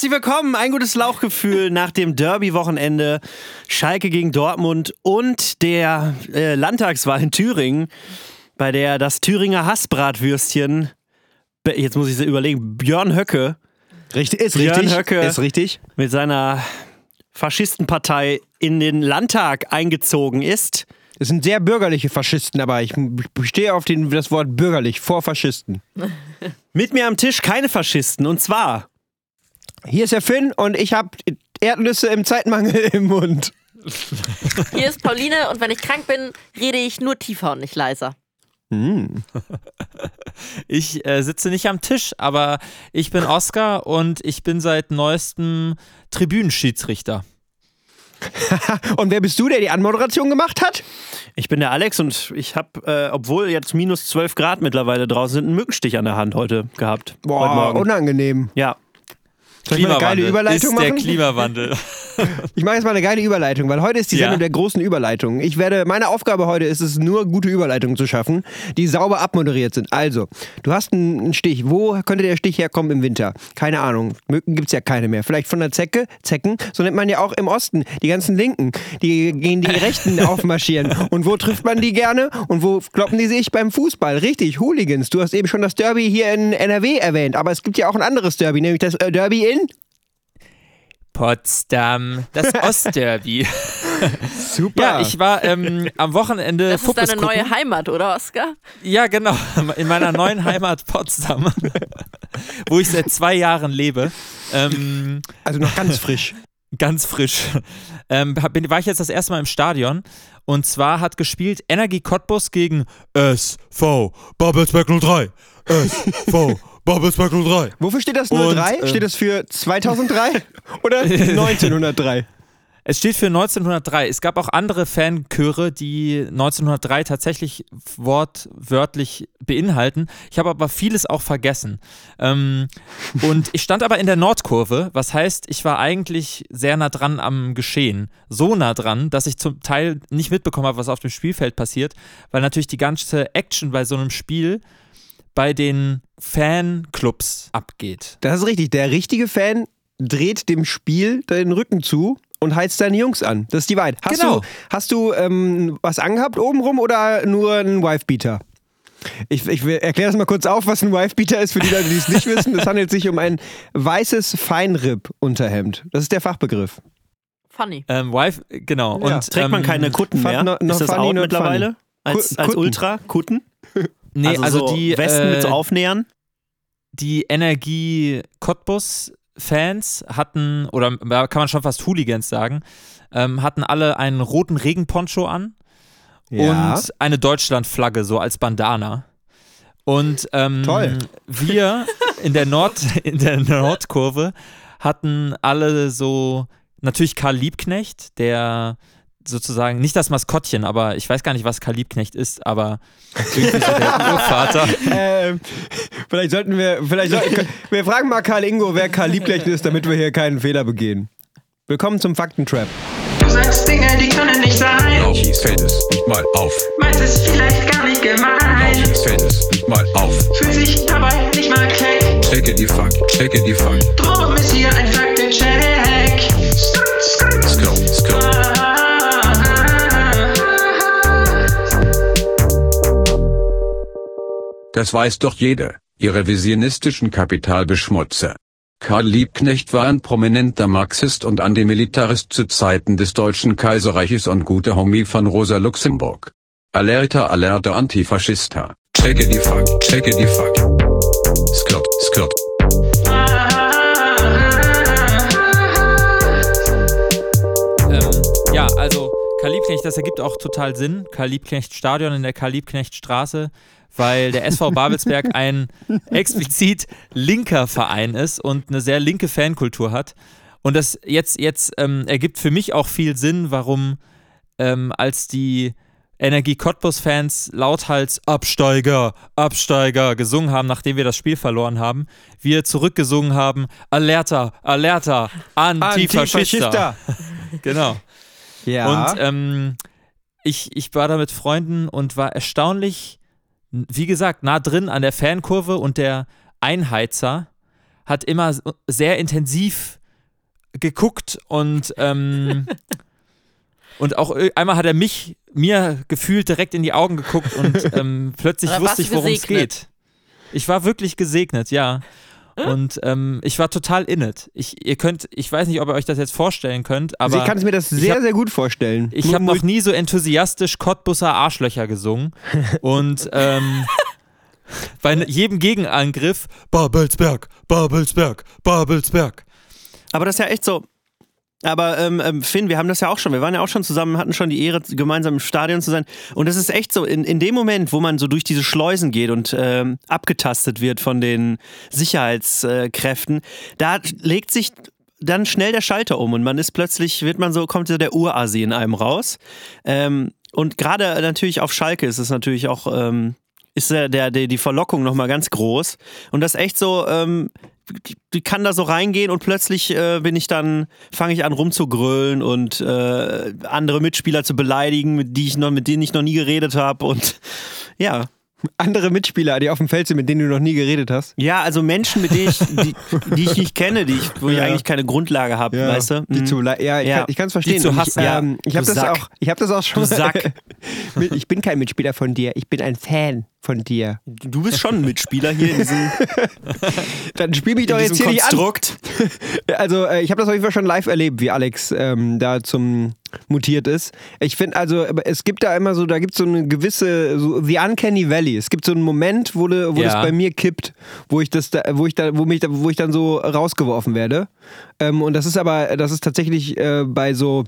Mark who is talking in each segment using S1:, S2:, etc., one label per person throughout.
S1: Herzlich willkommen, ein gutes Lauchgefühl nach dem Derby-Wochenende. Schalke gegen Dortmund und der äh, Landtagswahl in Thüringen, bei der das Thüringer Hassbratwürstchen, jetzt muss ich es überlegen, Björn Höcke.
S2: Richtig, ist
S1: Björn
S2: richtig.
S1: Höcke
S2: Ist richtig.
S1: mit seiner Faschistenpartei in den Landtag eingezogen ist.
S2: Das sind sehr bürgerliche Faschisten, aber ich bestehe auf den, das Wort bürgerlich vor Faschisten.
S1: Mit mir am Tisch keine Faschisten und zwar
S2: Hier ist der Finn und ich habe Erdnüsse im Zeitmangel im Mund.
S3: Hier ist Pauline und wenn ich krank bin, rede ich nur tiefer und nicht leiser.
S4: Ich äh, sitze nicht am Tisch, aber ich bin Oscar und ich bin seit neuestem Tribünenschiedsrichter.
S2: Und wer bist du, der die Anmoderation gemacht hat?
S1: Ich bin der Alex und ich habe, äh, obwohl jetzt minus 12 Grad mittlerweile draußen sind, einen Mückenstich an der Hand heute gehabt. heute
S2: Boah,
S1: Morgen.
S2: unangenehm.
S1: Ja.
S2: Soll ich mal eine geile Überleitung
S4: ist der
S2: machen?
S4: Klimawandel.
S2: Ich mache jetzt mal eine geile Überleitung, weil heute ist die
S4: Ja.
S2: Sendung der großen Überleitungen. Ich werde, meine Aufgabe heute ist es, nur gute Überleitungen zu schaffen, die sauber abmoderiert sind. Also, du hast einen Stich. Wo könnte der Stich herkommen im Winter? Keine Ahnung. Mücken gibt's ja keine mehr. Vielleicht von der Zecke, Zecken. So nennt man ja auch im Osten. Die ganzen Linken, die gehen die Rechten aufmarschieren. Und wo trifft man die gerne? Und wo kloppen die sich beim Fußball? Richtig, Hooligans. Du hast eben schon das Derby hier in NRW erwähnt. Aber es gibt ja auch ein anderes Derby, nämlich das äh, Derby in...
S4: Potsdam, das Ostderby.
S2: Super.
S4: Ja, ich war ähm, am Wochenende
S3: Das ist deine
S4: gucken.
S3: neue Heimat, oder Oskar?
S4: Ja, genau. In meiner neuen Heimat Potsdam, wo ich seit zwei Jahren lebe. Ähm,
S2: also noch ganz frisch.
S4: ganz frisch. Ähm, bin, war ich jetzt das erste Mal im Stadion. Und zwar hat gespielt Energie Cottbus gegen SV Babelsberg 03. SV Babelsberg 03.
S2: Wofür steht das
S4: Und,
S2: 03?
S4: ähm,
S2: steht das für 2003 oder 1903?
S4: Es steht für 1903. Es gab auch andere Fanchöre, die 1903 tatsächlich wortwörtlich beinhalten. Ich habe aber vieles auch vergessen. Ähm, und ich stand aber in der Nordkurve, was heißt, ich war eigentlich sehr nah dran am Geschehen. So nah dran, dass ich zum Teil nicht mitbekommen habe, was auf dem Spielfeld passiert, weil natürlich die ganze Action bei so einem Spiel bei den Fanclubs abgeht.
S2: Das ist richtig. Der richtige Fan dreht dem Spiel den Rücken zu und heizt seine Jungs an. Das ist die Wahrheit. Hast
S4: Genau.
S2: du, hast du ähm, was angehabt obenrum oder nur einen Wifebeater? Ich, ich erkläre das mal kurz auf, was ein Wifebeater ist für die Leute, die es nicht wissen. Es handelt sich um ein weißes Feinripp-Unterhemd. Das ist der Fachbegriff.
S3: Funny.
S4: Ähm, wife, genau.
S2: Ja.
S4: Und,
S1: Trägt man
S4: ähm,
S1: keine Kutten mehr?
S2: no- no
S1: ist das
S2: funny,
S1: out mittlerweile? Als,
S2: Ku-
S1: als
S2: Kutten.
S1: Ultra? Kutten?
S4: Nee, also,
S1: so
S4: die
S1: Westen mit so
S4: äh,
S1: Aufnähern?
S4: die Energie Cottbus Fans hatten, oder kann man schon fast Hooligans sagen, ähm, hatten alle einen roten Regenponcho an und eine Deutschlandflagge so als Bandana. Und ähm, wir in der, Nord, in der Nordkurve hatten alle so, natürlich Karl Liebknecht, der sozusagen, nicht das Maskottchen, aber ich weiß gar nicht, was Karl Liebknecht ist, aber irgendwie so der Urvater.
S2: Ähm, vielleicht sollten wir, vielleicht sollten, wir fragen mal Karl Ingo, wer Karl Liebknecht ist, damit wir hier keinen Fehler begehen. Willkommen zum Faktentrap.
S5: Du sagst Dinge, die können nicht sein.
S6: Laufis fällt es nicht mal auf.
S5: Meinst es vielleicht gar nicht gemein.
S6: Laufis fällt es nicht mal auf.
S5: Fühlt sich dabei nicht mal keck.
S6: Checke die Fuck, checke die Fuck.
S5: Drum ist hier ein Faktencheck.
S6: Das weiß doch jeder, ihr revisionistischen Kapitalbeschmutzer. Karl Liebknecht war ein prominenter Marxist und Antimilitarist zu Zeiten des Deutschen Kaiserreiches und guter Homie von Rosa Luxemburg. Alerta alerta Antifaschista. Checke die Fuck, checke die Fuck. Skirt, skirt.
S4: Ja, also Karl Liebknecht, das ergibt auch total Sinn. Karl Liebknecht Stadion in der Karl Liebknecht Straße, weil der SV Babelsberg ein explizit linker Verein ist und eine sehr linke Fankultur hat. Und das jetzt, jetzt ähm, ergibt für mich auch viel Sinn, warum ähm, als die Energie Cottbus-Fans lauthals Absteiger, Absteiger gesungen haben, nachdem wir das Spiel verloren haben, wir zurückgesungen haben, Alerta, Alerta, Antifaschista. Genau.
S2: Ja.
S4: Und ähm, ich, ich war da mit Freunden und war erstaunlich, wie gesagt, nah drin an der Fankurve und der Einheizer hat immer sehr intensiv geguckt und ähm, und auch ö- einmal hat er mich mir gefühlt direkt in die Augen geguckt und ähm, plötzlich wusste ich, worum es geht. Ich war wirklich gesegnet, ja. Und ähm, ich war total in it. Ich, ihr könnt, ich weiß nicht, ob ihr euch das jetzt vorstellen könnt, aber
S2: ich kann es mir das sehr,
S4: hab-
S2: sehr gut vorstellen.
S4: ich habe noch nie so enthusiastisch Cottbusser Arschlöcher gesungen. Und ähm, bei jedem Gegenangriff Babelsberg, Babelsberg, Babelsberg.
S1: Aber das ist ja echt so. Aber ähm, ähm, Finn, wir haben das ja auch schon. Wir waren ja auch schon zusammen, hatten schon die Ehre, gemeinsam im Stadion zu sein. Und das ist echt so, in, in dem Moment, wo man so durch diese Schleusen geht und ähm, abgetastet wird von den Sicherheitskräften, da legt sich dann schnell der Schalter um und man ist plötzlich, wird man so, kommt so der Urasi in einem raus. Ähm, und gerade natürlich auf Schalke ist es natürlich auch, ähm, ist der, der, die Verlockung nochmal ganz groß. Und das echt so, ähm, die kann da so reingehen und plötzlich äh, bin ich dann, fange ich an rumzugrölen und äh, andere Mitspieler zu beleidigen, mit, die ich noch, mit denen ich noch nie geredet habe. Und ja.
S2: Andere Mitspieler, die auf dem Feld sind, mit denen du noch nie geredet hast.
S1: Ja, also Menschen, mit denen ich, die, die ich nicht kenne, die ich, wo ich
S2: Ja.
S1: eigentlich keine Grundlage habe, weißt du?
S2: Die
S1: Mhm.
S2: zu, ja, ich
S1: Ja.
S2: kann- ich es verstehen.
S4: Die zu hassen.
S2: Ich,
S1: Ja.
S2: ähm, ich habe das auch. Ich habe das auch schon.
S1: Du Sack.
S2: Mit- ich bin kein Mitspieler von dir. Ich bin ein Fan von dir.
S1: Du bist schon ein Mitspieler hier in diesem,
S2: Dann spiel mich doch jetzt hier nicht an.
S1: Konstrukt.
S2: Also äh, ich habe das auf jeden Fall schon live erlebt, wie Alex ähm, da zum mutiert ist. Ich finde also, aber es gibt da immer so, da gibt es so eine gewisse, so the uncanny valley. Es gibt so einen Moment, wo, de, wo
S4: Ja.
S2: das bei mir kippt, wo ich das, da, wo ich da, wo mich, da, wo ich dann so rausgeworfen werde. Ähm, und das ist aber, das ist tatsächlich äh, bei so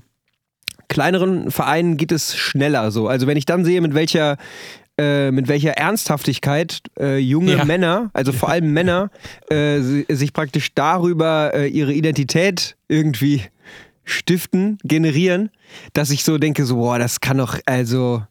S2: kleineren Vereinen geht es schneller so. Also wenn ich dann sehe, mit welcher äh, mit welcher Ernsthaftigkeit äh, junge
S4: Ja.
S2: Männer, also vor allem Männer, äh, si- sich praktisch darüber äh, ihre Identität irgendwie stiften, generieren, dass ich so denke, so, boah, das kann doch, also,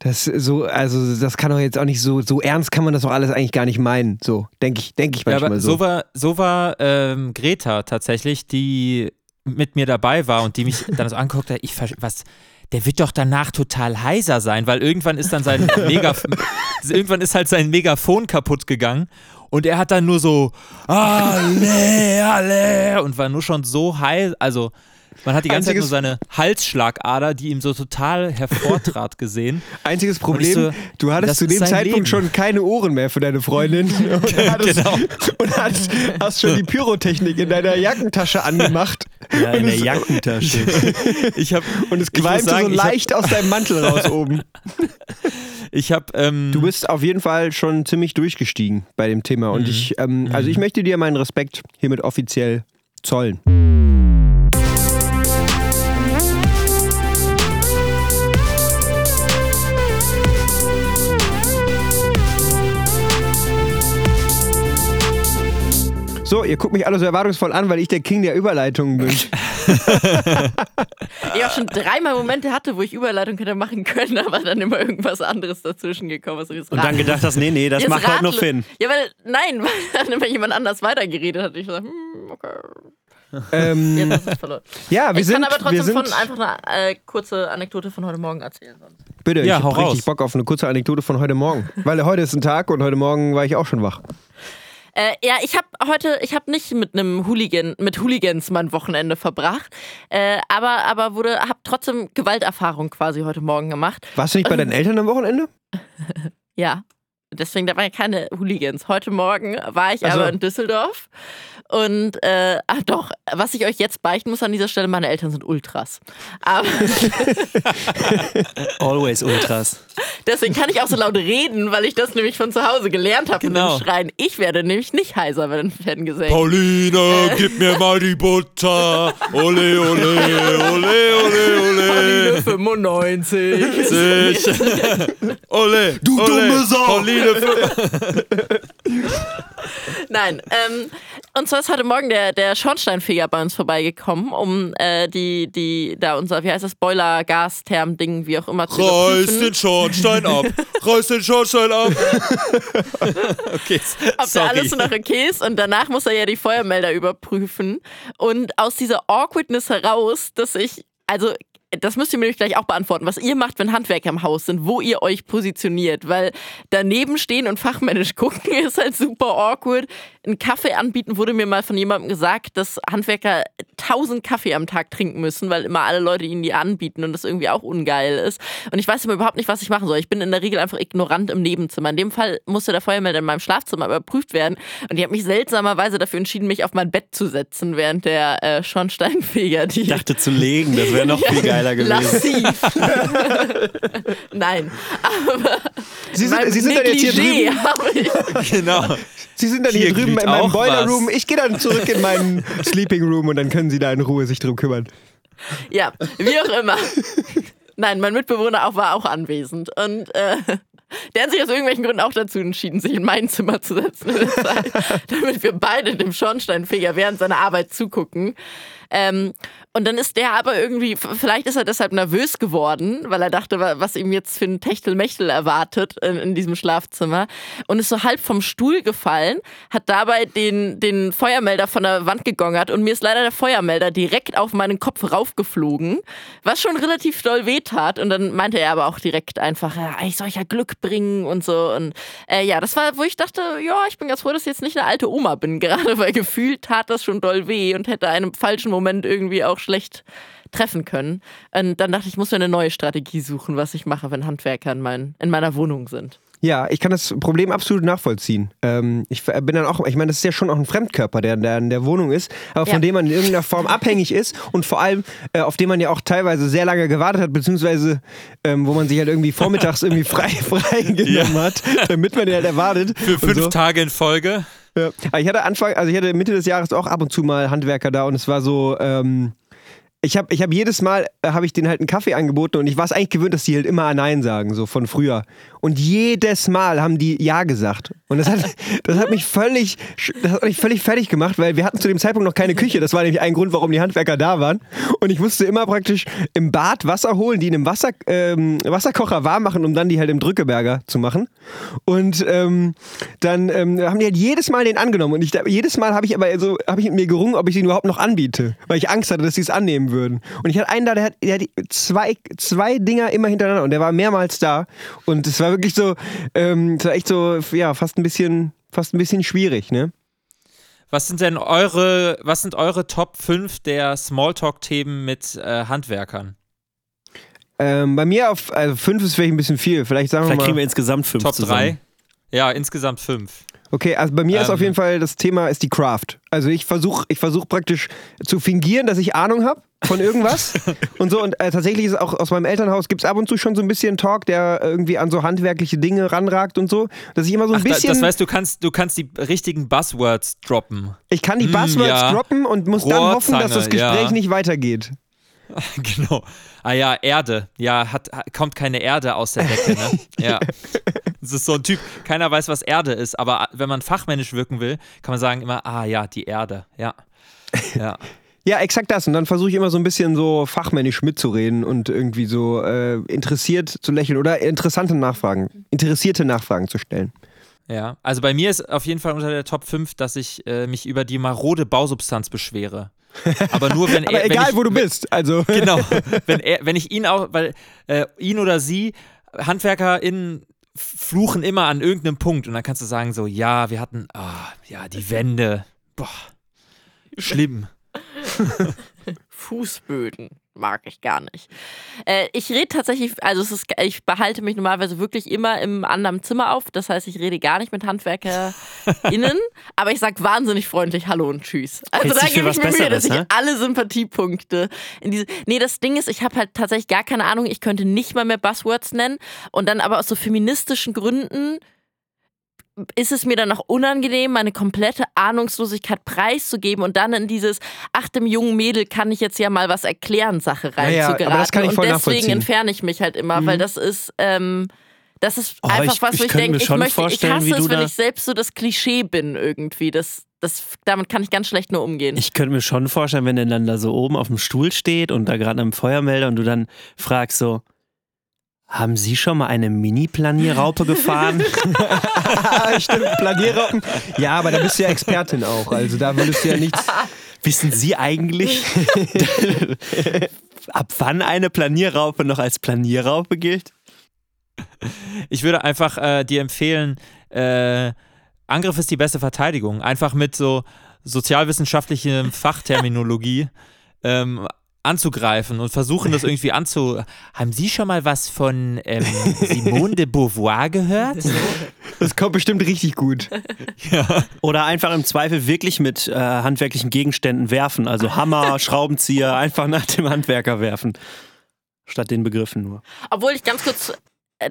S2: das so, also das kann doch jetzt auch nicht so, so ernst kann man das doch alles eigentlich gar nicht meinen. So, denke ich, denke ich
S4: Ja,
S2: manchmal
S4: aber
S2: so.
S4: so war, so war ähm, Greta tatsächlich, die mit mir dabei war und die mich dann so anguckt hat, ich was, der wird doch danach total heiser sein, weil irgendwann ist dann sein Megaf irgendwann ist halt sein Megafon kaputt gegangen und er hat dann nur so alle, alle und war nur schon so heiß, also man hat die ganze Zeit nur
S2: Einziges-
S4: seine Halsschlagader, die ihm so total hervortrat gesehen.
S2: Einziges Problem,
S4: so,
S2: du hattest zu dem Zeitpunkt
S4: Leben.
S2: schon keine Ohren mehr für deine Freundin. Und, hattest,
S4: Genau.
S2: und hast, hast schon die Pyrotechnik in deiner Jackentasche angemacht.
S1: Ja, in
S2: und,
S1: der
S2: es,
S1: Jackentasche.
S4: Ich habe
S2: und es qualmte
S4: sagen,
S2: so
S4: ich hab-
S2: leicht aus deinem Mantel raus oben.
S4: ich habe ähm,
S2: Du bist auf jeden Fall schon ziemlich durchgestiegen bei dem Thema. Und ich, ähm, also ich möchte dir meinen Respekt hiermit offiziell zollen. So, ihr guckt mich alle so erwartungsvoll an, weil ich der King der Überleitungen bin.
S3: Ich auch schon dreimal Momente hatte, wo ich Überleitung hätte machen können, aber dann immer irgendwas anderes dazwischen gekommen ist.
S1: Und dann gedacht hast, nee, nee, das
S3: Jetzt
S1: macht halt nur Finn.
S3: Ja, weil, nein, weil dann immer jemand anders weitergeredet hat. Ich so, hm, okay.
S2: ähm,
S3: du es verloren.
S2: ja, wir
S3: ich
S2: sind,
S3: kann aber trotzdem
S2: sind,
S3: von einfach eine äh, kurze Anekdote von heute Morgen erzählen. Sonst.
S2: bitte,
S4: Ja,
S2: ich
S4: hau
S2: hab richtig. Bock auf eine kurze Anekdote von heute Morgen. Weil heute ist ein Tag und heute Morgen war ich auch schon wach.
S3: Äh, ja, ich habe heute, ich habe nicht mit einem Hooligan, mit Hooligans mein Wochenende verbracht, äh, aber aber wurde, habe trotzdem Gewalterfahrung quasi heute Morgen gemacht.
S2: Warst du nicht bei deinen Eltern am Wochenende?
S3: Ja, deswegen da waren ja keine Hooligans. Heute Morgen war ich
S2: Ach so.
S3: aber in Düsseldorf und äh, ach doch, was ich euch jetzt beichten muss an dieser Stelle, meine Eltern sind Ultras. Aber
S1: Always Ultras.
S3: Deswegen kann ich auch so laut reden, weil ich das nämlich von zu Hause gelernt habe
S4: Genau.
S3: mit dem Schreien. Ich werde nämlich nicht heiser, wenn ein Fan gesungen.
S4: Pauline, gib mir mal die Butter. Ole, ole, ole, ole, ole.
S3: 95.
S4: Sich. Ole, du
S1: dumme Sau.
S4: Pauline,
S3: Nein, ähm, und zwar ist heute Morgen der, der Schornsteinfeger bei uns vorbeigekommen, um äh, die, die, da unser, wie heißt das, Boiler, Gas, Therm, Ding, wie auch immer zu
S4: reiß den Schornstein ab. Reiß den Schornstein ab. okay,
S3: ob da
S4: sorry.
S3: alles noch okay ist. Und danach muss er ja die Feuermelder überprüfen. Und aus dieser Awkwardness heraus, dass ich, also das müsst ihr mir gleich auch beantworten, was ihr macht, wenn Handwerker im Haus sind, wo ihr euch positioniert, weil daneben stehen und fachmännisch gucken ist halt super awkward. Einen Kaffee anbieten, wurde mir mal von jemandem gesagt, dass Handwerker 1000 Kaffee am Tag trinken müssen, weil immer alle Leute ihnen die anbieten und das irgendwie auch ungeil ist. Und ich weiß immer überhaupt nicht, was ich machen soll. Ich bin in der Regel einfach ignorant im Nebenzimmer. In dem Fall musste der Feuermelder in meinem Schlafzimmer überprüft werden und ich habe mich seltsamerweise dafür entschieden, mich auf mein Bett zu setzen, während der äh, Schornsteinfeger die
S1: Ich dachte zu legen, das wäre noch viel geiler gewesen.
S3: Lassiv. Nein. Aber
S2: Sie sind, Sie sind dann jetzt hier drüben.
S3: habe ich.
S4: Genau.
S2: Sie sind dann hier,
S4: Hier
S2: drüben in meinem Boiler
S4: was.
S2: Room. Ich gehe dann zurück in meinen Sleeping Room und dann können Sie da in Ruhe sich drum kümmern.
S3: Ja, wie auch immer. Nein, mein Mitbewohner auch, war auch anwesend. Und äh, der hat sich aus irgendwelchen Gründen auch dazu entschieden, sich in mein Zimmer zu setzen, Zeit, damit wir beide dem Schornsteinfeger während seiner Arbeit zugucken. Ähm, und dann ist der aber irgendwie, vielleicht ist er deshalb nervös geworden, weil er dachte, wa- was ihm jetzt für ein Techtelmechtel erwartet in, in diesem Schlafzimmer. Und ist so halb vom Stuhl gefallen, hat dabei den, den Feuermelder von der Wand gegongert und mir ist leider der Feuermelder direkt auf meinen Kopf raufgeflogen, was schon relativ doll wehtat. Und dann meinte er aber auch direkt einfach, ja, ich soll ja Glück bringen und so. Und äh, ja, das war, wo ich dachte, ja, ich bin ganz froh, dass ich jetzt nicht eine alte Oma bin, gerade weil gefühlt tat das schon doll weh und hätte einem falschen Moment irgendwie auch schlecht treffen können. Und dann dachte ich, ich muss mir eine neue Strategie suchen, was ich mache, wenn Handwerker in, mein, in meiner Wohnung sind.
S2: Ja, ich kann das Problem absolut nachvollziehen. Ähm, ich bin dann auch, ich meine, das ist ja schon auch ein Fremdkörper, der, der in der Wohnung ist, aber von
S3: Ja.
S2: dem man in irgendeiner Form abhängig ist und vor allem, äh, auf den man ja auch teilweise sehr lange gewartet hat, beziehungsweise ähm, wo man sich halt irgendwie vormittags irgendwie frei, frei genommen hat, damit man den halt erwartet.
S4: Für fünf
S2: so.
S4: Tage in Folge.
S2: Ja. Aber ich hatte Anfang, also ich hatte Mitte des Jahres auch ab und zu mal Handwerker da und es war so, ähm, ich habe ich hab jedes Mal, äh, habe ich denen halt einen Kaffee angeboten und ich war es eigentlich gewöhnt, dass die halt immer Nein sagen, so von früher. Und jedes Mal haben die Ja gesagt. Und das hat, das hat mich völlig, das hat mich völlig fertig gemacht, weil wir hatten zu dem Zeitpunkt noch keine Küche. Das war nämlich ein Grund, warum die Handwerker da waren. Und ich musste immer praktisch im Bad Wasser holen, die in einem Wasser, ähm, Wasserkocher warm machen, um dann die halt im Drückeberger zu machen. Und ähm, dann ähm, haben die halt jedes Mal den angenommen. Und ich, jedes Mal habe ich aber so, habe ich mit mir gerungen, ob ich den überhaupt noch anbiete. Weil ich Angst hatte, dass sie es annehmen würden. Und ich hatte einen da, der hat, der hat zwei, zwei Dinger immer hintereinander und der war mehrmals da. Und es war wirklich so, ähm, es war echt so, ja, fast ein bisschen, fast ein bisschen schwierig, ne?
S4: Was sind denn eure, was sind eure Top 5 der Smalltalk-Themen mit äh, Handwerkern?
S2: Ähm, bei mir auf, also fünf ist vielleicht ein bisschen viel. Vielleicht sagen
S1: Vielleicht
S2: wir
S1: kriegen
S2: mal.
S1: wir insgesamt fünf
S4: Top
S1: zusammen.
S4: 3? Ja, insgesamt 5.
S2: Okay, also bei mir ist
S4: Ähm.
S2: auf jeden Fall das Thema ist die Craft. Also ich versuche ich versuch praktisch zu fingieren, dass ich Ahnung habe von irgendwas und so. Und äh, tatsächlich ist auch aus meinem Elternhaus gibt es ab und zu schon so ein bisschen Talk, der irgendwie an so handwerkliche Dinge ranragt und so. Dass ich immer so ein
S4: Ach,
S2: bisschen.
S4: das heißt, du kannst, du kannst die richtigen Buzzwords droppen.
S2: ich kann die
S4: Hm,
S2: Buzzwords
S4: ja.
S2: droppen und muss dann hoffen, dass das
S4: Rohrzange,
S2: Gespräch
S4: ja.
S2: nicht weitergeht.
S4: genau. Ah ja, Erde. Ja, hat, hat, kommt keine Erde aus der Decke, ne? Ja. Das ist so ein Typ, keiner weiß, was Erde ist, aber wenn man fachmännisch wirken will, kann man sagen immer, ah ja, die Erde. Ja. Ja.
S2: Ja, exakt das. Und dann versuche ich immer so ein bisschen so fachmännisch mitzureden und irgendwie so äh, interessiert zu lächeln oder interessante Nachfragen, interessierte Nachfragen zu stellen.
S4: Ja, also bei mir ist auf jeden Fall unter der Top 5, dass ich äh, mich über die marode Bausubstanz beschwere. Aber nur wenn er.
S2: egal,
S4: wenn ich,
S2: wo du bist. Also.
S4: Genau. Wenn, er, wenn ich ihn auch, weil äh, ihn oder sie, HandwerkerInnen fluchen immer an irgendeinem Punkt und dann kannst du sagen so, ja, wir hatten, ah, ja, die Wände, boah, schlimm.
S3: Fußböden mag ich gar nicht. Äh, ich rede tatsächlich, also es ist, ich behalte mich normalerweise wirklich immer im anderen Zimmer auf. Das heißt, ich rede gar nicht mit HandwerkerInnen, aber ich sage wahnsinnig freundlich Hallo und Tschüss. Also
S1: Hältst
S3: da gebe ich mir Mühe, dass ich
S1: ne?
S3: alle Sympathiepunkte in diese. Nee, das Ding ist, ich habe halt tatsächlich gar keine Ahnung. Ich könnte nicht mal mehr Buzzwords nennen und dann aber aus so feministischen Gründen ist es mir dann auch unangenehm, meine komplette Ahnungslosigkeit preiszugeben und dann in dieses, ach, dem jungen Mädel kann ich jetzt ja mal was erklären, Sache
S2: Ja, ja,
S3: reinzugeraten.
S2: aber das kann ich voll
S3: und deswegen entferne ich mich halt immer, weil das ist, ähm, das ist
S1: Oh,
S3: einfach
S1: ich-
S3: was,
S1: ich
S3: wo ich denke, ich möchte, ich hasse es, wenn ich selbst so das Klischee bin irgendwie. Das, das, damit kann ich ganz schlecht nur umgehen.
S1: Ich könnte mir schon vorstellen, wenn er dann da so oben auf dem Stuhl steht und da gerade am Feuermelder und du dann fragst so, haben Sie schon mal eine Mini-Planierraupe gefahren?
S2: Ah, stimmt, Planierraupen. Ja, aber da bist du ja Expertin auch. Also da würdest du ja nichts.
S1: Wissen Sie eigentlich, ab wann eine Planierraupe noch als Planierraupe gilt?
S4: Ich würde einfach äh, dir empfehlen, äh, Angriff ist die beste Verteidigung. Einfach mit so sozialwissenschaftlicher Fachterminologie ähm, anzugreifen und versuchen das irgendwie anzu. Haben Sie schon mal was von ähm, Simone de Beauvoir gehört?
S2: Das kommt bestimmt richtig gut.
S1: Oder einfach im Zweifel wirklich mit äh, handwerklichen Gegenständen werfen. Also Hammer, Schraubenzieher, einfach nach dem Handwerker werfen. Statt den Begriffen nur.
S3: Obwohl ich ganz kurz äh,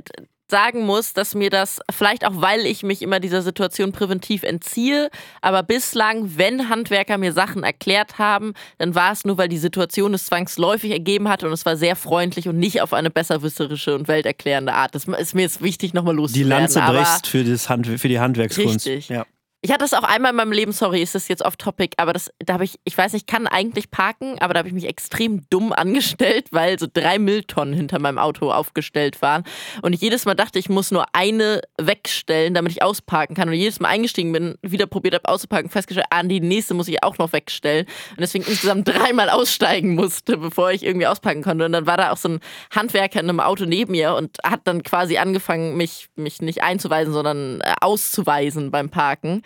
S3: sagen muss, dass mir das, vielleicht auch weil ich mich immer dieser Situation präventiv entziehe, aber bislang, wenn Handwerker mir Sachen erklärt haben, dann war es nur, weil die Situation es zwangsläufig ergeben hat und es war sehr freundlich und nicht auf eine besserwisserische und welterklärende Art. Das ist mir jetzt wichtig, nochmal
S1: Die
S3: loszuwerden.
S1: Lanze
S3: aber
S1: bricht für, das Hand, für die Handwerkskunst.
S3: Richtig.
S1: Ja.
S3: Ich hatte das auch einmal in meinem Leben, sorry, ist das jetzt off-topic, aber das, da habe ich, ich weiß nicht, ich kann eigentlich parken, aber da habe ich mich extrem dumm angestellt, weil so drei Mülltonnen hinter meinem Auto aufgestellt waren. Und ich jedes Mal dachte, ich muss nur eine wegstellen, damit ich ausparken kann. Und jedes Mal eingestiegen bin, wieder probiert habe auszuparken, festgestellt, ah, die nächste muss ich auch noch wegstellen. Und deswegen insgesamt dreimal aussteigen musste, bevor ich irgendwie auspacken konnte. Und dann war da auch so ein Handwerker in einem Auto neben mir und hat dann quasi angefangen, mich, mich nicht einzuweisen, sondern äh, auszuweisen beim Parken.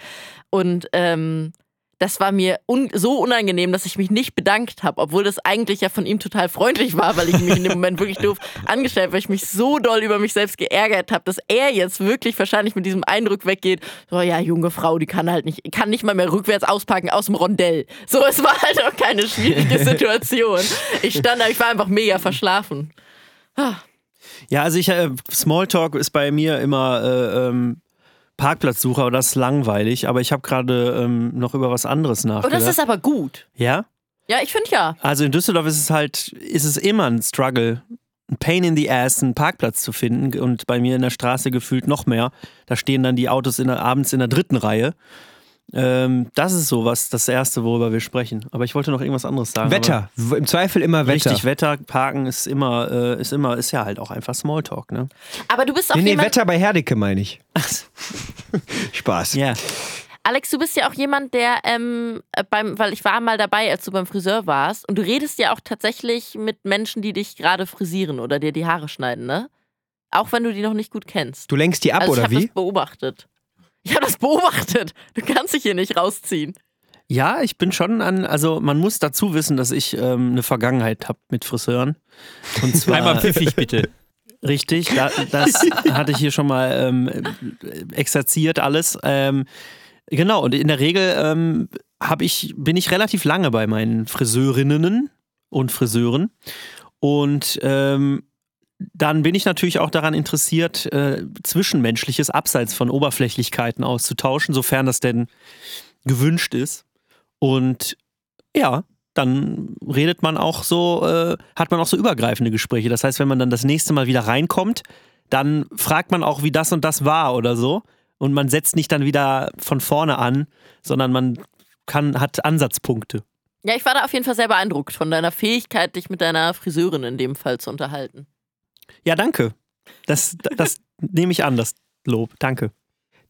S3: Und ähm, das war mir un so unangenehm, dass ich mich nicht bedankt habe, obwohl das eigentlich ja von ihm total freundlich war, weil ich mich in dem Moment wirklich doof angestellt habe, weil ich mich so doll über mich selbst geärgert habe, dass er jetzt wirklich wahrscheinlich mit diesem Eindruck weggeht, so ja, junge Frau, die kann halt nicht, kann nicht mal mehr rückwärts auspacken aus dem Rondell. So, es war halt auch keine schwierige Situation. Ich stand da, ich war einfach mega verschlafen.
S1: Ja, also ich, äh, Smalltalk ist bei mir immer äh, ähm, Parkplatzsucher, aber das ist langweilig. Aber ich habe gerade ähm, noch über was anderes
S3: Und
S1: nachgedacht.
S3: das ist aber gut.
S1: ja?
S3: Ja, ich finde ja.
S1: Also in Düsseldorf ist es halt, ist es immer ein Struggle, ein Pain in the Ass, einen Parkplatz zu finden. Und bei mir in der Straße gefühlt noch mehr. Da stehen dann die Autos in der, abends in der dritten Reihe. Ähm, das ist so was, das Erste, worüber wir sprechen. Aber ich wollte noch irgendwas anderes sagen.
S2: Wetter. Im Zweifel immer Wetter.
S1: richtig, Wetter, Parken ist immer, äh, ist immer, ist ja halt auch einfach Smalltalk, ne?
S3: Aber du bist auch
S2: Nee, nee,
S3: jemand,
S2: Wetter bei Herdecke meine ich. Spaß.
S1: Ja.
S3: Alex, du bist ja auch jemand, der ähm, äh, beim, weil ich war mal dabei, als du beim Friseur warst, und du redest ja auch tatsächlich mit Menschen, die dich gerade frisieren oder dir die Haare schneiden, ne? Auch wenn du die noch nicht gut kennst.
S2: Du lenkst die ab
S3: also ich
S2: oder
S3: habe
S2: wie?
S3: das beobachtet. Ich habe das beobachtet. Du kannst dich hier nicht rausziehen.
S1: Ja, ich bin schon an, also man muss dazu wissen, dass ich ähm, eine Vergangenheit habe mit Friseuren. Und zwar
S4: Einmal pfiffig bitte.
S1: richtig, da, das hatte ich hier schon mal ähm, exerziert alles. Ähm, genau, und in der Regel ähm, hab ich, bin ich relativ lange bei meinen Friseurinnen und Friseuren. Und ähm, dann bin ich natürlich auch daran interessiert, äh, Zwischenmenschliches abseits von Oberflächlichkeiten auszutauschen, sofern das denn gewünscht ist. Und ja, dann redet man auch so, äh, hat man auch so übergreifende Gespräche. Das heißt, wenn man dann das nächste Mal wieder reinkommt, dann fragt man auch, wie das und das war oder so. Und man setzt nicht dann wieder von vorne an, sondern man kann, hat Ansatzpunkte.
S3: Ja, ich war da auf jeden Fall sehr beeindruckt von deiner Fähigkeit, dich mit deiner Friseurin in dem Fall zu unterhalten.
S1: Ja, danke. Das, das nehme ich an, das Lob. Danke.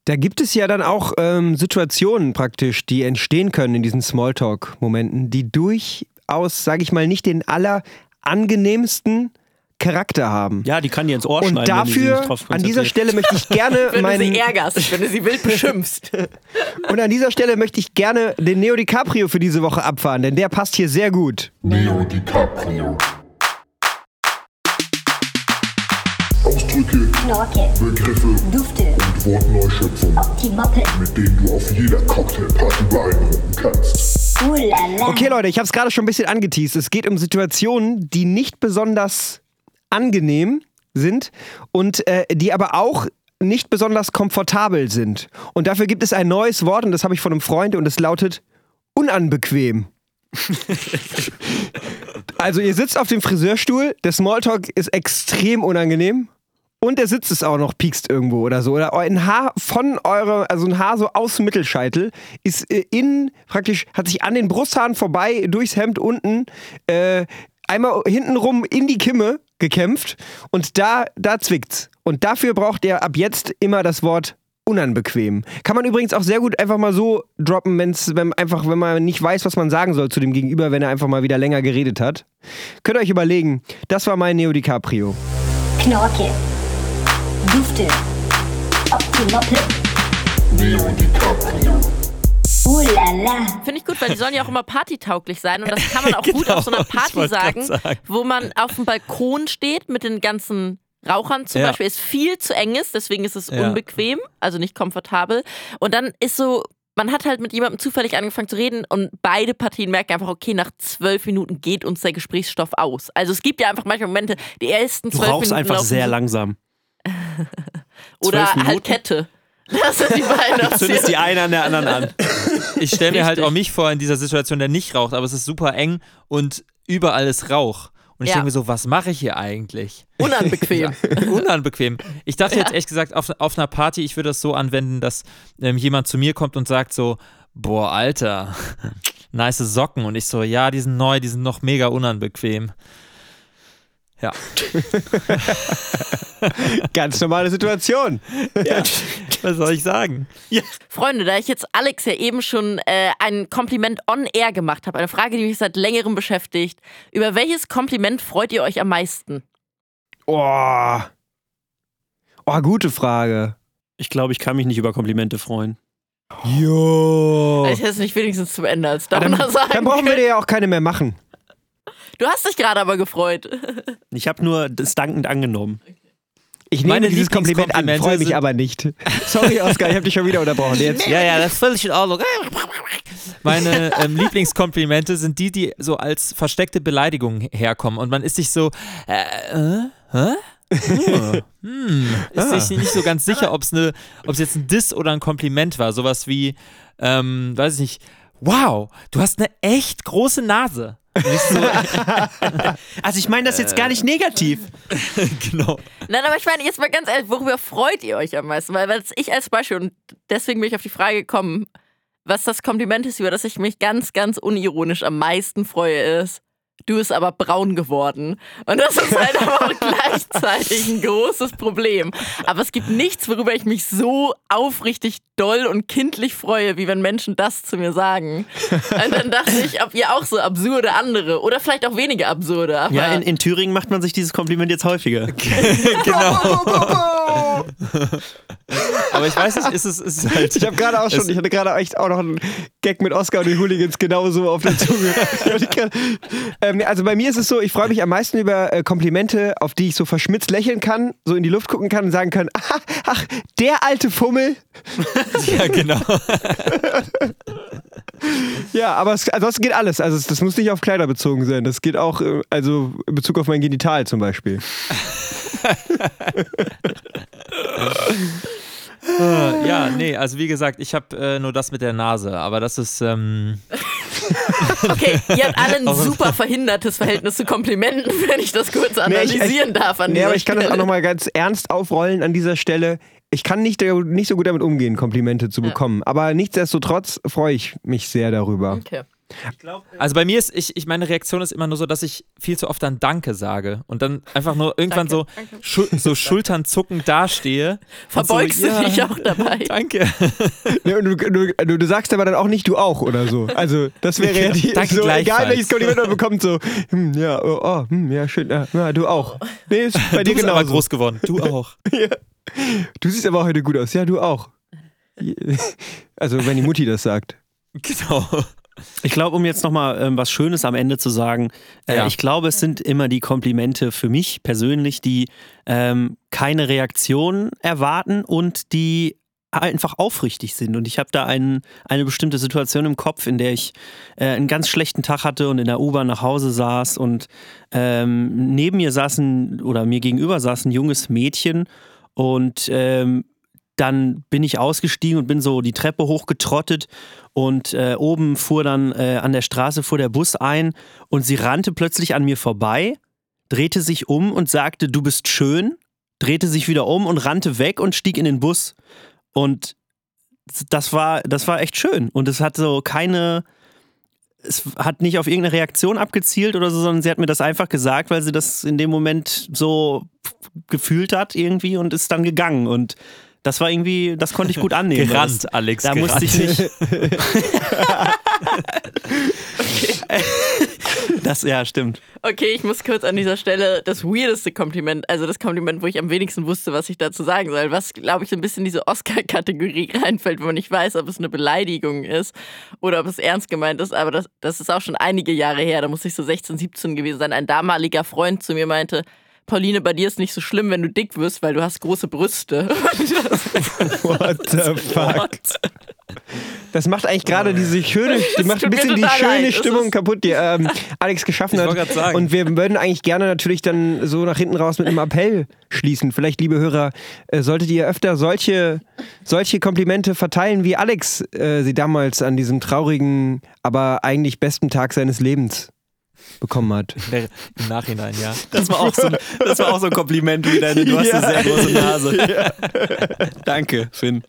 S2: Da gibt es ja dann auch ähm, Situationen praktisch, die entstehen können in diesen Smalltalk-Momenten, die durchaus, sage ich mal, nicht den allerangenehmsten Charakter haben.
S1: Ja, die kann dir ins Ohr
S2: Und
S1: schneiden. wenn die sich
S2: dafür,
S1: nicht drauf
S2: an dieser. Stelle möchte ich gerne
S3: Wenn du sie ärgerst, wenn du sie wild beschimpfst.
S2: und an dieser Stelle möchte ich gerne den Neo DiCaprio für diese Woche abfahren, denn der passt hier sehr gut.
S7: Neo DiCaprio. Ausdrücke,
S8: Knorke,
S7: Begriffe
S8: Dufte,
S7: und Wortneuschöpfungen,
S8: die Moppe,
S7: mit denen du auf jeder Cocktailparty beeindrucken kannst.
S2: Okay, Leute, ich habe es gerade schon ein bisschen angeteased. Es geht um Situationen, die nicht besonders angenehm sind und äh, die aber auch nicht besonders komfortabel sind. Und dafür gibt es ein neues Wort und das habe ich von einem Freund und es lautet unanbequem. also ihr sitzt auf dem Friseurstuhl, der Smalltalk ist extrem unangenehm und der Sitz ist auch noch piekst irgendwo oder so. Oder ein Haar von eurem, also ein Haar so aus dem Mittelscheitel, ist äh, innen praktisch, hat sich an den Brusthaaren vorbei, durchs Hemd unten, äh, einmal hintenrum in die Kimme gekämpft und da, da zwickt's. Und dafür braucht ihr ab jetzt immer das Wort unanbequem. Kann man übrigens auch sehr gut einfach mal so droppen, wenn's, wenn einfach, wenn man nicht weiß, was man sagen soll zu dem Gegenüber, wenn er einfach mal wieder länger geredet hat. Könnt ihr euch überlegen, das war mein Neo DiCaprio.
S8: Knorke, Dufte, ob die Moppe,
S7: Leo DiCaprio.
S3: Finde ich gut, weil die sollen ja auch immer partytauglich sein und das kann man auch gut
S4: Genau,
S3: auf so einer Party sagen,
S4: sagen.
S3: wo man auf dem Balkon steht mit den ganzen Rauchern zum
S4: Ja.
S3: Beispiel, es viel zu eng ist, deswegen ist es
S4: Ja.
S3: unbequem, also nicht komfortabel. Und dann ist so, man hat halt mit jemandem zufällig angefangen zu reden und beide Partien merken einfach, okay, nach zwölf Minuten geht uns der Gesprächsstoff aus. Also es gibt ja einfach manchmal Momente, die ersten
S1: Du
S3: zwölf
S1: rauchst
S3: Minuten
S1: einfach
S3: laufen
S1: sehr
S3: so-
S1: langsam.
S3: Oder halt? Kette. Das sind die beiden
S1: Zündest die eine an der anderen an.
S4: Ich stelle mir halt auch mich vor in dieser Situation, der nicht raucht, aber es ist super eng und überall ist Rauch. Und ich
S3: Ja.
S4: denke mir so, was mache ich hier eigentlich?
S3: Unanbequem.
S4: Unanbequem. Ich dachte jetzt
S3: Ja.
S4: ehrlich gesagt, auf, auf einer Party, ich würde das so anwenden, dass ähm, jemand zu mir kommt und sagt so, boah, Alter, nice Socken. Und ich so, ja, die sind neu, die sind noch mega unanbequem. Ja.
S2: Ganz normale Situation.
S4: Was soll ich sagen?
S3: Freunde, da ich jetzt Alex ja eben schon äh, ein Kompliment on air gemacht habe, eine Frage, die mich seit längerem beschäftigt. Über welches Kompliment freut ihr euch am meisten?
S2: Oh. Oh, gute Frage.
S1: Ich glaube, ich kann mich nicht über Komplimente freuen.
S2: Jo.
S3: Ich hätte es nicht wenigstens zum Ende als
S2: dann,
S3: Downer sagen
S2: dann brauchen wir dir ja auch keine mehr machen.
S3: Du hast dich gerade aber gefreut.
S1: Ich habe nur das dankend angenommen.
S2: Ich nehme
S4: Meine
S2: dieses Kompliment an, freue mich aber nicht. Sorry, Oskar, ich habe dich schon wieder unterbrochen. Jetzt.
S4: Ja, ja, das ist völlig in Ordnung. Meine ähm, Lieblingskomplimente sind die, die so als versteckte Beleidigung herkommen. Und man ist sich so, äh, äh, hä? Hm, hm, ist
S2: Ah.
S4: sich nicht so ganz sicher, ob es ne, ob's jetzt ein Diss oder ein Kompliment war. Sowas wie, ähm, weiß ich nicht, wow, du hast eine echt große Nase. So,
S1: Also ich meine das jetzt gar nicht negativ.
S4: genau.
S3: Nein, aber ich meine, jetzt mal ganz ehrlich, worüber freut ihr euch am meisten? Weil, weil ich als Beispiel, und deswegen bin ich auf die Frage gekommen, was das Kompliment ist, über das ich mich ganz, ganz unironisch am meisten freue, ist, du bist aber braun geworden. Und das ist halt aber auch gleichzeitig ein großes Problem. Aber es gibt nichts, worüber ich mich so aufrichtig doll und kindlich freue, wie wenn Menschen das zu mir sagen. Und dann dachte ich, ob ihr auch so absurde andere oder vielleicht auch weniger absurde. Aber
S1: Ja, in, in Thüringen macht man sich dieses Kompliment jetzt häufiger.
S4: Aber ich weiß nicht, ist es ist halt.
S2: Ich habe gerade auch schon, ich hatte gerade echt auch noch einen Gag mit Oscar und den Hooligans genauso auf der Zunge. Ähm, also bei mir ist es so, ich freue mich am meisten über äh, Komplimente, auf die ich so verschmitzt lächeln kann, so in die Luft gucken kann und sagen kann, ach, ach der alte Fummel.
S4: ja, genau.
S2: Ja, aber es, ansonsten geht alles. Also das muss nicht auf Kleider bezogen sein. Das geht auch, äh, also in Bezug auf mein Genital zum Beispiel.
S4: Äh, ja, nee, also wie gesagt, ich habe äh, nur das mit der Nase, aber das ist. Ähm,
S3: Okay, ihr habt alle ein super verhindertes Verhältnis zu Komplimenten, wenn ich das kurz
S2: Nee, ich-
S3: analysieren darf an
S2: Nee, aber ich kann das auch nochmal ganz ernst aufrollen an dieser Stelle. Ich kann nicht, nicht so gut damit umgehen, Komplimente zu bekommen. Aber nichtsdestotrotz freue ich mich sehr darüber.
S3: Okay.
S4: Also bei mir ist, ich, ich meine Reaktion ist immer nur so, dass ich viel zu oft dann Danke sage und dann einfach nur irgendwann
S3: Danke,
S4: so,
S3: danke.
S4: Schul so Schultern zuckend dastehe.
S3: Verbeugst
S4: so,
S3: du dich auch dabei?
S4: Danke.
S2: Ja, und du, du, du, sagst aber dann auch nicht du auch oder so. Also das wäre ja die,
S4: Danke
S2: so, egal welches Kompliment man bekommt, so, hm, ja, oh, oh, hm, ja, schön, ja, ja, du auch. Nee, ist bei
S4: Du
S2: dir
S4: bist aber
S2: genauso.
S4: groß geworden. Du auch.
S2: Du siehst aber heute gut aus. Ja, du auch. Also wenn die Mutti das sagt.
S4: Genau.
S1: Ich glaube, um jetzt nochmal ähm, was Schönes am Ende zu sagen, äh,
S4: Ja.
S1: ich glaube, es sind immer die Komplimente für mich persönlich, die ähm, keine Reaktion erwarten und die einfach aufrichtig sind. Und ich habe da einen, eine bestimmte Situation im Kopf, in der ich äh, einen ganz schlechten Tag hatte und in der U-Bahn nach Hause saß und ähm, neben mir saß ein, oder mir gegenüber saß ein junges Mädchen und ähm, dann bin ich ausgestiegen und bin so die Treppe hochgetrottet und äh, oben fuhr dann äh, an der Straße fuhr der Bus ein und sie rannte plötzlich an mir vorbei, drehte sich um und sagte, du bist schön, drehte sich wieder um und rannte weg und stieg in den Bus. Und das war, das war echt schön. Und es hat so keine, es hat nicht auf irgendeine Reaktion abgezielt oder so, sondern sie hat mir das einfach gesagt, weil sie das in dem Moment so gefühlt hat irgendwie und ist dann gegangen. Und das war irgendwie, das konnte ich gut annehmen. weil das-
S4: Gerannt, Alex.
S1: da
S4: gerannt.
S1: musste ich nicht. Das, ja, stimmt.
S3: Okay, ich muss kurz an dieser Stelle das weirdeste Kompliment, also das Kompliment, wo ich am wenigsten wusste, was ich dazu sagen soll, was, glaube ich, so ein bisschen in diese Oscar-Kategorie reinfällt, wo man nicht weiß, ob es eine Beleidigung ist oder ob es ernst gemeint ist, aber das, das ist auch schon einige Jahre her, da muss ich so 16, 17 gewesen sein. Ein damaliger Freund zu mir meinte, Pauline, bei dir ist nicht so schlimm, wenn du dick wirst, weil du hast große Brüste.
S2: What the fuck? Das macht eigentlich gerade diese schöne, die macht ein bisschen die schöne
S3: leid.
S2: Stimmung kaputt, die ähm, Alex geschaffen
S4: Ich
S2: hat.
S4: sagen.
S2: Und wir würden eigentlich gerne natürlich dann so nach hinten raus mit einem Appell schließen. Vielleicht, liebe Hörer, äh, solltet ihr öfter solche, solche Komplimente verteilen, wie Alex äh, sie damals an diesem traurigen, aber eigentlich besten Tag seines Lebens bekommen hat.
S4: Im Nachhinein, ja.
S1: Das war auch so, ein- das war auch so ein Kompliment wieder. ne? Du hast
S2: Ja.
S1: eine sehr große Nase. Danke, Finn.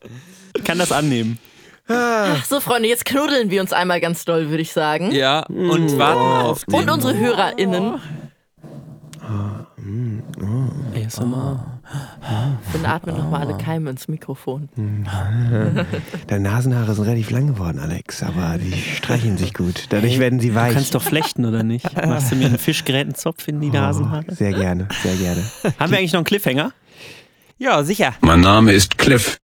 S1: Ich kann das annehmen.
S3: so, Freunde, jetzt knuddeln wir uns einmal ganz doll, würde ich sagen.
S4: Ja, und warten auf den...
S3: Und unsere HörerInnen.
S1: ASMR.
S3: Dann atmen nochmal alle Keime ins Mikrofon.
S2: Deine Nasenhaare sind relativ lang geworden, Alex, aber die streichen sich gut. Dadurch werden sie weich.
S1: Du kannst doch flechten, oder nicht? Machst du mir einen Fischgrätenzopf in die Nasenhaare?
S2: Sehr gerne, sehr gerne.
S1: Haben wir eigentlich noch einen Cliffhanger?
S4: Ja, sicher.
S6: Mein Name ist Cliff.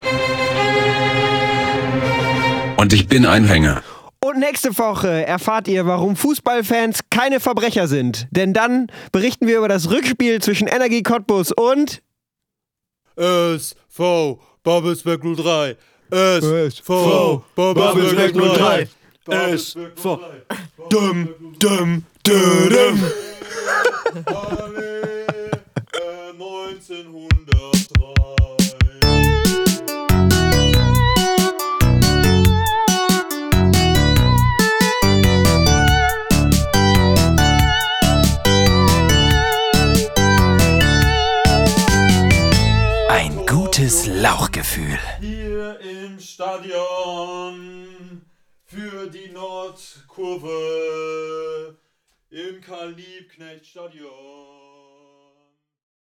S6: Und ich bin ein Hänger.
S2: Und nächste Woche erfahrt ihr, warum Fußballfans keine Verbrecher sind. Denn dann berichten wir über das Rückspiel zwischen Energie Cottbus und
S9: SV Babelsberg 03.
S2: SV
S9: Babelsberg 03.
S1: SV.
S9: Dum, dum, dum. 1903.
S1: gutes Lauchgefühl.
S9: Hier im Stadion für die Nordkurve im Karl-Liebknecht-Stadion.